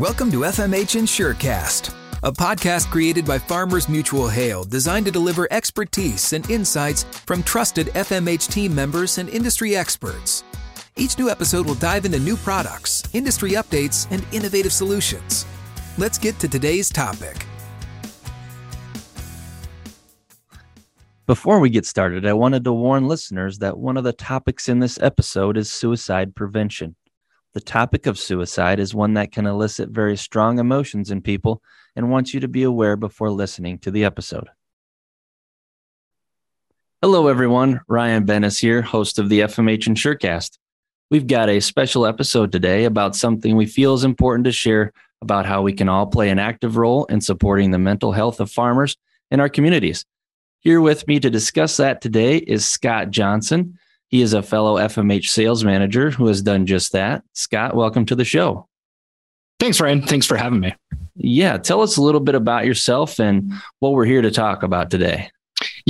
Welcome to FMH InsureCast, a podcast created by Farmers Mutual Hail designed to deliver expertise and insights from trusted FMH team members and industry experts. Each new episode will dive into new products, industry updates, and innovative solutions. Let's get to today's topic. Before we get started, I wanted to warn listeners that one of the topics in this episode is suicide prevention. The topic of suicide is one that can elicit very strong emotions in people and wants you to be aware before listening to the episode. Hello, everyone. Ryan Bennis here, host of the FMH InsureCast. We've got a special episode today about something we feel is important to share about how we can all play an active role in supporting the mental health of farmers in our communities. Here with me to discuss that today is Scott Johnson. He is a fellow FMH sales manager who has done just that. Scott, welcome to the show. Thanks, Ryan. Thanks for having me. Yeah, tell us a little bit about yourself and what we're here to talk about today.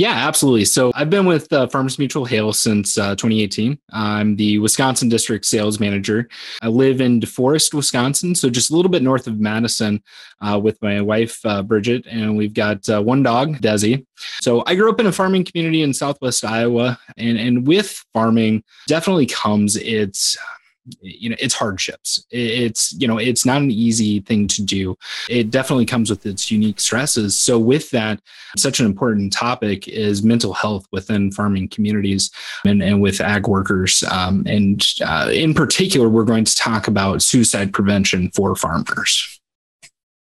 Yeah, absolutely. So I've been with uh, Farmers Mutual Hail since uh, 2018. I'm the Wisconsin District Sales Manager. I live in DeForest, Wisconsin, so just a little bit north of Madison, uh, with my wife uh, Bridget, and we've got uh, one dog, Desi. So I grew up in a farming community in Southwest Iowa, and and with farming definitely comes its you know it's hardships it's you know it's not an easy thing to do it definitely comes with its unique stresses so with that such an important topic is mental health within farming communities and, and with ag workers um, and uh, in particular we're going to talk about suicide prevention for farmers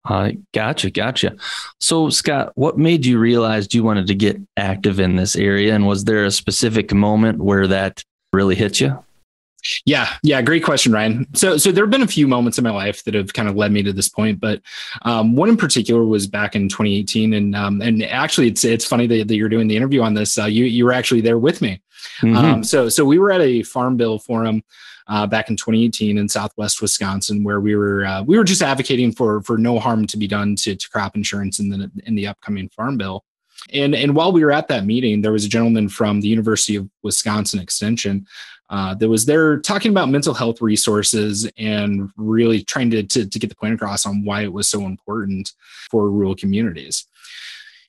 uh, gotcha, gotcha. So, Scott, what made you realize you wanted to get active in this area? And was there a specific moment where that really hit you? Yeah, yeah, great question, Ryan. So, so there have been a few moments in my life that have kind of led me to this point, but um, one in particular was back in 2018, and um, and actually, it's it's funny that, that you're doing the interview on this. Uh, you you were actually there with me. Mm-hmm. Um, so, so we were at a Farm Bill forum uh, back in 2018 in Southwest Wisconsin, where we were uh, we were just advocating for for no harm to be done to, to crop insurance in the in the upcoming Farm Bill. And, and while we were at that meeting, there was a gentleman from the University of Wisconsin Extension uh, that was there talking about mental health resources and really trying to, to, to get the point across on why it was so important for rural communities.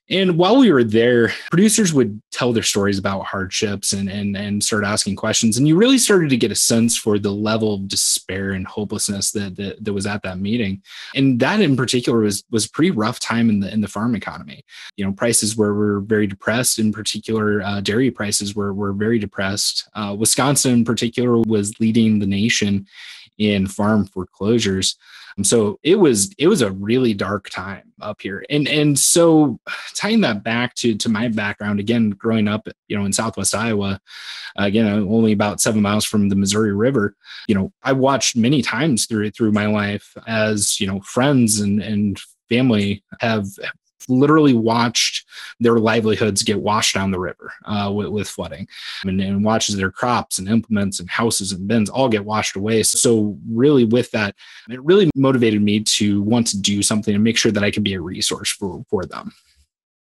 And while we were there, producers would tell their stories about hardships and, and, and start asking questions. And you really started to get a sense for the level of despair and hopelessness that, that, that was at that meeting. And that in particular was, was a pretty rough time in the, in the farm economy. You know, prices were, were very depressed. In particular, uh, dairy prices were, were very depressed. Uh, Wisconsin in particular was leading the nation in farm foreclosures. Um, so it was it was a really dark time up here. And and so tying that back to to my background again growing up, you know, in southwest Iowa, again only about 7 miles from the Missouri River, you know, I watched many times through through my life as, you know, friends and and family have literally watched their livelihoods get washed down the river uh, with, with, flooding and, and, watches their crops and implements and houses and bins all get washed away. So, really, with that, it really motivated me to want to do something and make sure that I could be a resource for, for them.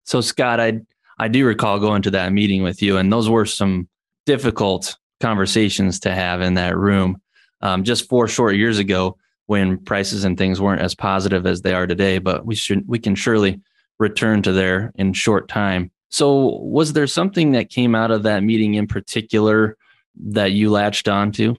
So, Scott, I, I do recall going to that meeting with you, and those were some difficult conversations to have in that room. Um, just four short years ago, when prices and things weren't as positive as they are today, but we should we can surely return to there in short time. So, was there something that came out of that meeting in particular that you latched onto?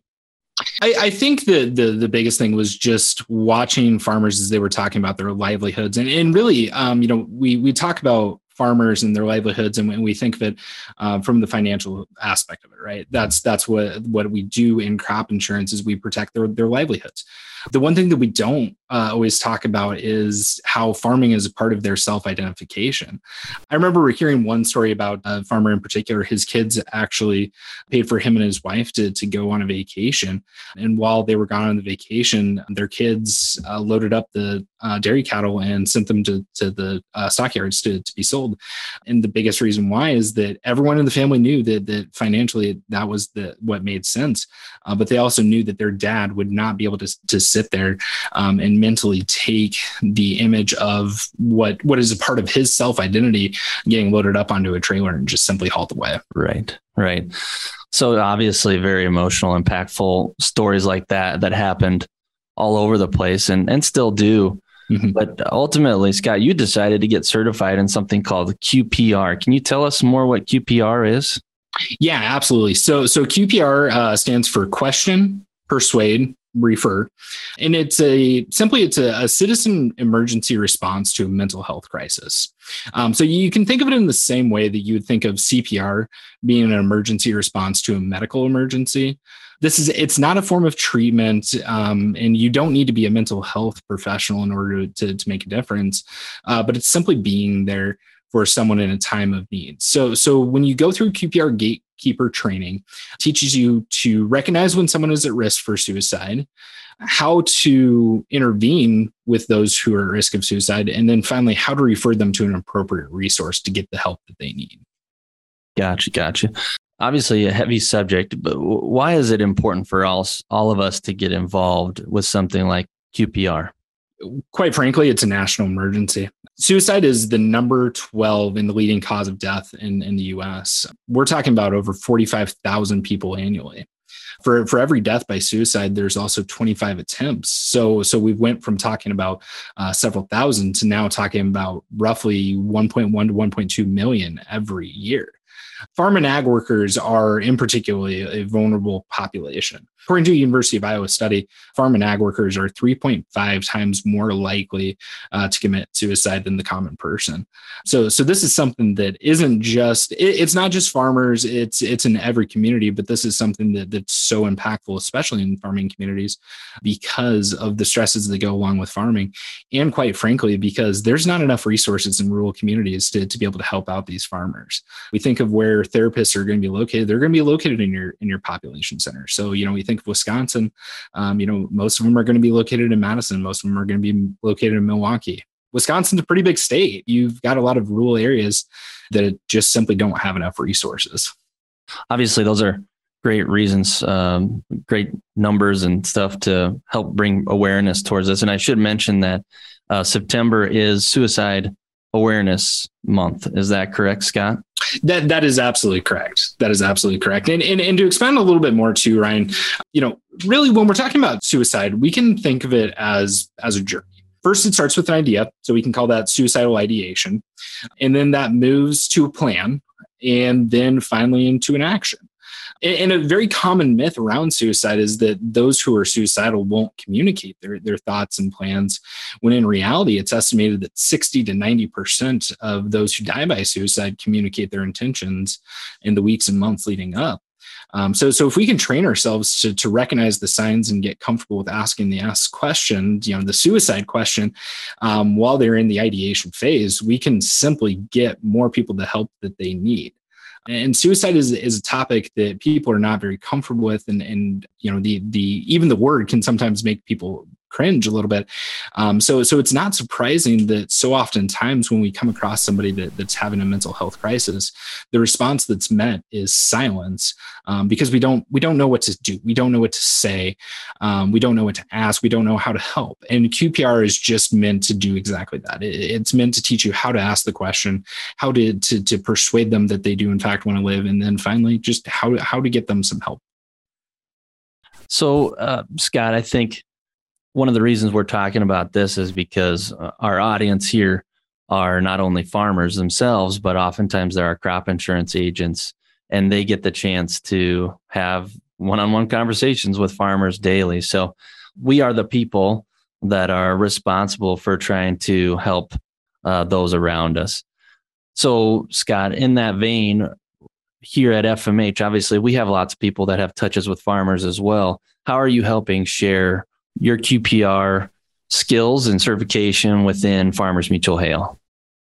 I, I think the, the the biggest thing was just watching farmers as they were talking about their livelihoods, and and really, um, you know, we we talk about farmers and their livelihoods and when we think of it uh, from the financial aspect of it right that's that's what what we do in crop insurance is we protect their, their livelihoods the one thing that we don't uh, always talk about is how farming is a part of their self identification. I remember hearing one story about a farmer in particular. His kids actually paid for him and his wife to, to go on a vacation. And while they were gone on the vacation, their kids uh, loaded up the uh, dairy cattle and sent them to, to the uh, stockyards to, to be sold. And the biggest reason why is that everyone in the family knew that, that financially that was the what made sense. Uh, but they also knew that their dad would not be able to, to sit there um, and mentally take the image of what what is a part of his self identity getting loaded up onto a trailer and just simply hauled away. Right, right. So obviously, very emotional, impactful stories like that that happened all over the place and, and still do. Mhm. But ultimately, Scott, you decided to get certified in something called QPR. Can you tell us more what QPR is? Yeah, absolutely. So so QPR uh, stands for question, persuade, refer, and it's a simply it's a, a citizen emergency response to a mental health crisis. Um, so you can think of it in the same way that you would think of CPR being an emergency response to a medical emergency. This is it's not a form of treatment, um, and you don't need to be a mental health professional in order to, to make a difference. Uh, but it's simply being there for someone in a time of need. So, so when you go through QPR gatekeeper training, teaches you to recognize when someone is at risk for suicide, how to intervene with those who are at risk of suicide, and then finally how to refer them to an appropriate resource to get the help that they need. Gotcha, gotcha. Obviously, a heavy subject, but why is it important for all, all of us to get involved with something like QPR? Quite frankly, it's a national emergency. Suicide is the number 12 in the leading cause of death in, in the US. We're talking about over 45,000 people annually. For, for every death by suicide, there's also 25 attempts. So, so we went from talking about uh, several thousand to now talking about roughly 1.1 to 1.2 million every year. Farm and ag workers are, in particular, a vulnerable population. According to a University of Iowa study, farm and ag workers are 3.5 times more likely uh, to commit suicide than the common person. So, so this is something that isn't just it, it's not just farmers. It's it's in every community, but this is something that that's so impactful, especially in farming communities, because of the stresses that go along with farming, and quite frankly, because there's not enough resources in rural communities to, to be able to help out these farmers. We think of where therapists are going to be located; they're going to be located in your in your population center. So, you know, we think of Wisconsin, um, you know, most of them are going to be located in Madison. Most of them are going to be located in Milwaukee. Wisconsin's a pretty big state. You've got a lot of rural areas that just simply don't have enough resources. Obviously, those are great reasons, um, great numbers and stuff to help bring awareness towards this. And I should mention that uh, September is Suicide Awareness Month. Is that correct, Scott? That that is absolutely correct. That is absolutely correct. And, and and to expand a little bit more too, Ryan, you know, really when we're talking about suicide, we can think of it as as a journey. First, it starts with an idea, so we can call that suicidal ideation, and then that moves to a plan, and then finally into an action. And a very common myth around suicide is that those who are suicidal won't communicate their, their thoughts and plans, when in reality, it's estimated that 60 to 90% of those who die by suicide communicate their intentions in the weeks and months leading up. Um, so, so if we can train ourselves to, to recognize the signs and get comfortable with asking the ask question, you know, the suicide question, um, while they're in the ideation phase, we can simply get more people the help that they need and suicide is, is a topic that people are not very comfortable with and and you know the the even the word can sometimes make people cringe a little bit. Um, so so it's not surprising that so oftentimes when we come across somebody that, that's having a mental health crisis the response that's met is silence um, because we don't we don't know what to do. We don't know what to say. Um, we don't know what to ask. We don't know how to help. And qpr is just meant to do exactly that. It, it's meant to teach you how to ask the question how to, to to persuade them that they do in fact want to live and then finally just how how to get them some help. So, uh, Scott, I think one of the reasons we're talking about this is because uh, our audience here are not only farmers themselves, but oftentimes there are crop insurance agents, and they get the chance to have one on one conversations with farmers daily. So, we are the people that are responsible for trying to help uh, those around us. So, Scott, in that vein, here at FMH, obviously, we have lots of people that have touches with farmers as well. How are you helping share your QPR skills and certification within Farmers Mutual Hail?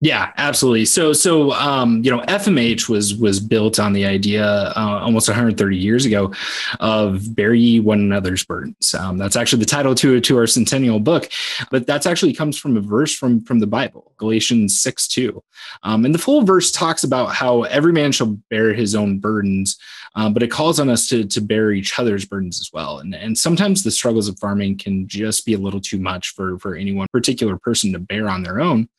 Yeah, absolutely. So, so um, you know, FMH was was built on the idea uh, almost 130 years ago of bear ye one another's burdens. Um, that's actually the title to to our centennial book, but that's actually comes from a verse from from the Bible, Galatians 6 2. Um, and the full verse talks about how every man shall bear his own burdens, um, but it calls on us to to bear each other's burdens as well. And and sometimes the struggles of farming can just be a little too much for for any one particular person to bear on their own,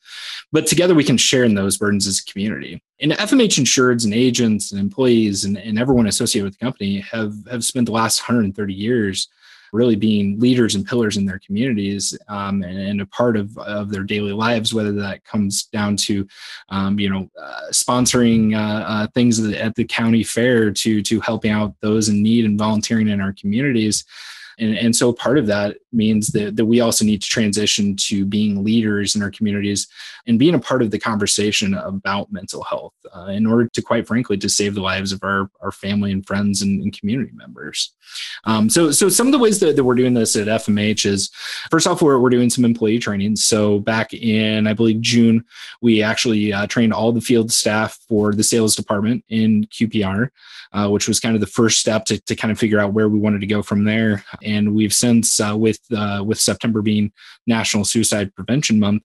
but together we can share in those burdens as a community. And FMH insureds and agents and employees and, and everyone associated with the company have, have spent the last 130 years really being leaders and pillars in their communities um, and, and, a part of, of their daily lives, whether that comes down to, um, you know, uh, sponsoring uh, uh, things at the county fair to, to helping out those in need and volunteering in our communities. And, and so part of that means that, that we also need to transition to being leaders in our communities and being a part of the conversation about mental health uh, in order to, quite frankly, to save the lives of our, our family and friends and, and community members. Um, so, so some of the ways that, that we're doing this at FMH is first off, we're, we're doing some employee training. So back in, I believe, June, we actually uh, trained all the field staff for the sales department in QPR, uh, which was kind of the first step to, to kind of figure out where we wanted to go from there and we've since uh, with uh, with September being National Suicide Prevention Month,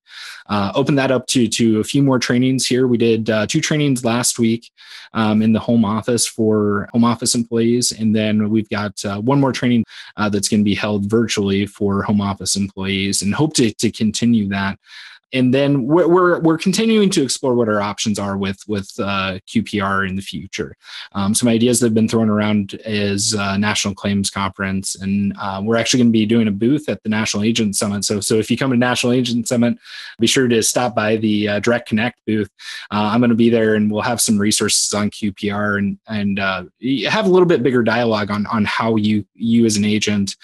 uh, opened that up to to a few more trainings here. We did uh, two trainings last week um, in the home office for home office employees, and then we've got uh, one more training uh, that's going to be held virtually for home office employees, and hope to to continue that and then we're, we're, we're continuing to explore what our options are with with uh, QPR in the future. Um, some ideas that have been thrown around is uh, National Claims Conference, and uh, we're actually going to be doing a booth at the National Agent Summit. So so if you come to National Agent Summit, be sure to stop by the uh, Direct Connect booth. Uh, I'm going to be there, and we'll have some resources on QPR and and uh, have a little bit bigger dialogue on on how you you as an agent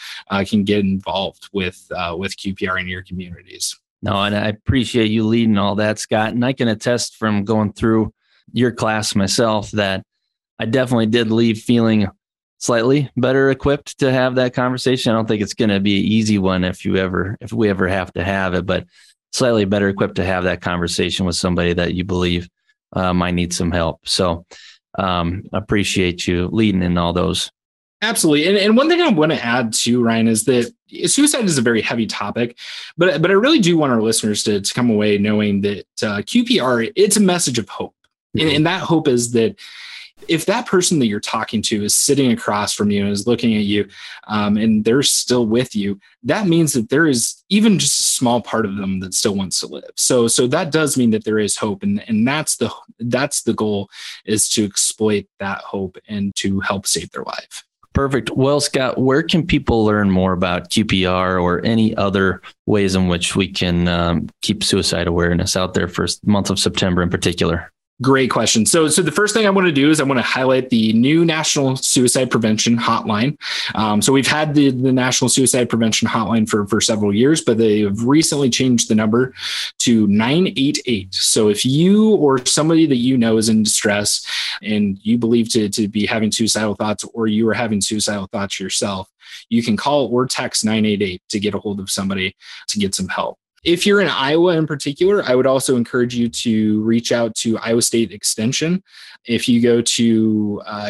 can get involved with with QPR in your communities. No, and I appreciate you leading all that, Scott. And I can attest from going through your class myself that I definitely did leave feeling slightly better equipped to have that conversation. I don't think it's going to be an easy one if you ever, if we ever have to have it, but slightly better equipped to have that conversation with somebody that you believe uh, might need some help. So, um, appreciate you leading in all those Absolutely. And, and one thing I want to add too, Ryan, is that suicide is a very heavy topic, but, but I really do want our listeners to, to come away knowing that uh, QPR, it's a message of hope. Mm-hmm. And, and that hope is that if that person that you're talking to is sitting across from you and is looking at you um, and they're still with you that means that there is even just a small part of them that still wants to live so so that does mean that there is hope and and that's the that's the goal is to exploit that hope and to help save their life Perfect. Well, Scott, where can people learn more about QPR or any other ways in which we can um, keep suicide awareness out there for month of September in particular? Great question. So, so the first thing I want to do is I want to highlight the new National Suicide Prevention Hotline. Um, so we've had the, the National Suicide Prevention Hotline for, for several years, but they have recently changed the number to 988. So if you or somebody that you know is in distress and you believe to, to be having suicidal thoughts or you are having suicidal thoughts yourself, you can call or text 988 to get a hold of somebody to get some help. If you're in Iowa in particular, I would also encourage you to reach out to Iowa State Extension. If you go to uh,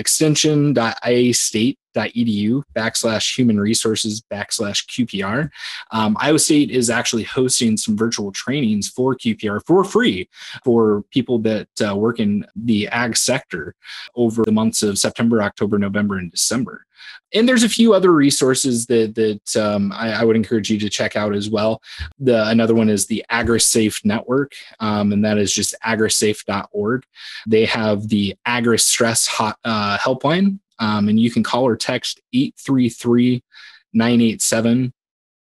extension.iastate.edu backslash human resources backslash QPR, um, Iowa State is actually hosting some virtual trainings for QPR for free for people that uh, work in the ag sector over the months of September, October, November, and December and there's a few other resources that that um, I, I, would encourage you to check out as well. The another one is the AgriSafe Network, um, and that is just agrisafe.org. They have the Agri Stress uh, helpline, um, and you can call or text 833 987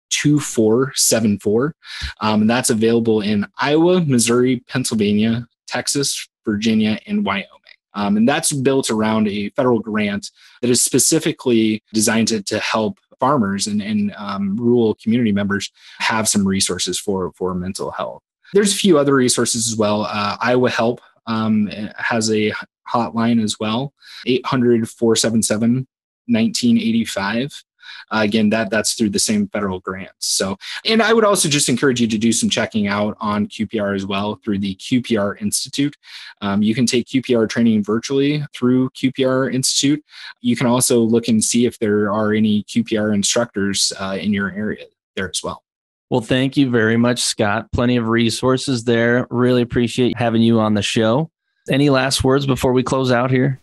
2474. Um, and that's available in Iowa, Missouri, Pennsylvania, Texas, Virginia, and Wyoming. Um, and that's built around a federal grant that is specifically designed to, to help farmers and, and um, rural community members have some resources for, for mental health. There's a few other resources as well. Uh, Iowa Help um, has a hotline as well 800 477 1985 uh, again, that that's through the same federal grants. So, and I would also just encourage you to do some checking out on QPR as well through the QPR Institute. Um, you can take QPR training virtually through QPR Institute. You can also look and see if there are any QPR instructors uh, in your area there as well. Well, thank you very much, Scott. Plenty of resources there. Really appreciate having you on the show. Any last words before we close out here?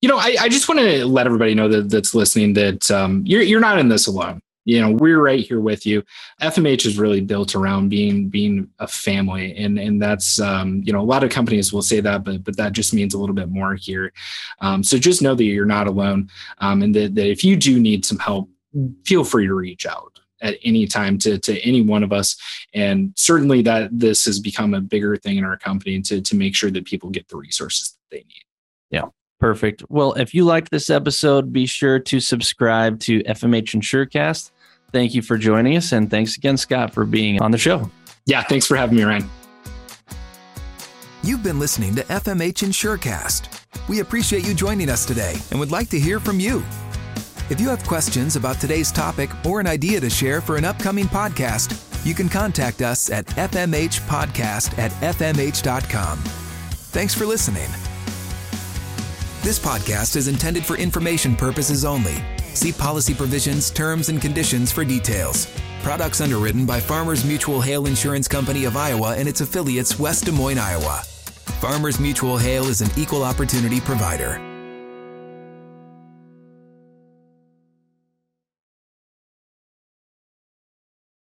you know, I, I just want to let everybody know that that's listening that um, you're you're not in this alone. You know, we're right here with you. FMH is really built around being being a family, and and that's um, you know a lot of companies will say that, but but that just means a little bit more here. Um, so just know that you're not alone, um, and that, that if you do need some help feel free to reach out at any time to, to any one of us. And certainly that this has become a bigger thing in our company to, to make sure that people get the resources that they need. Yeah. Perfect. Well, if you liked this episode, be sure to subscribe to FMH Insurecast. Thank you for joining us. And thanks again, Scott, for being on the show. Yeah. Thanks for having me, Ryan. You've been listening to FMH Insurecast. We appreciate you joining us today and would like to hear from you. If you have questions about today's topic or an idea to share for an upcoming podcast, you can contact us at fmhpodcast at fmh.com. Thanks for listening. This podcast is intended for information purposes only. See policy provisions, terms, and conditions for details. Products underwritten by Farmers Mutual Hail Insurance Company of Iowa and its affiliates, West Des Moines, Iowa. Farmers Mutual Hail is an equal opportunity provider.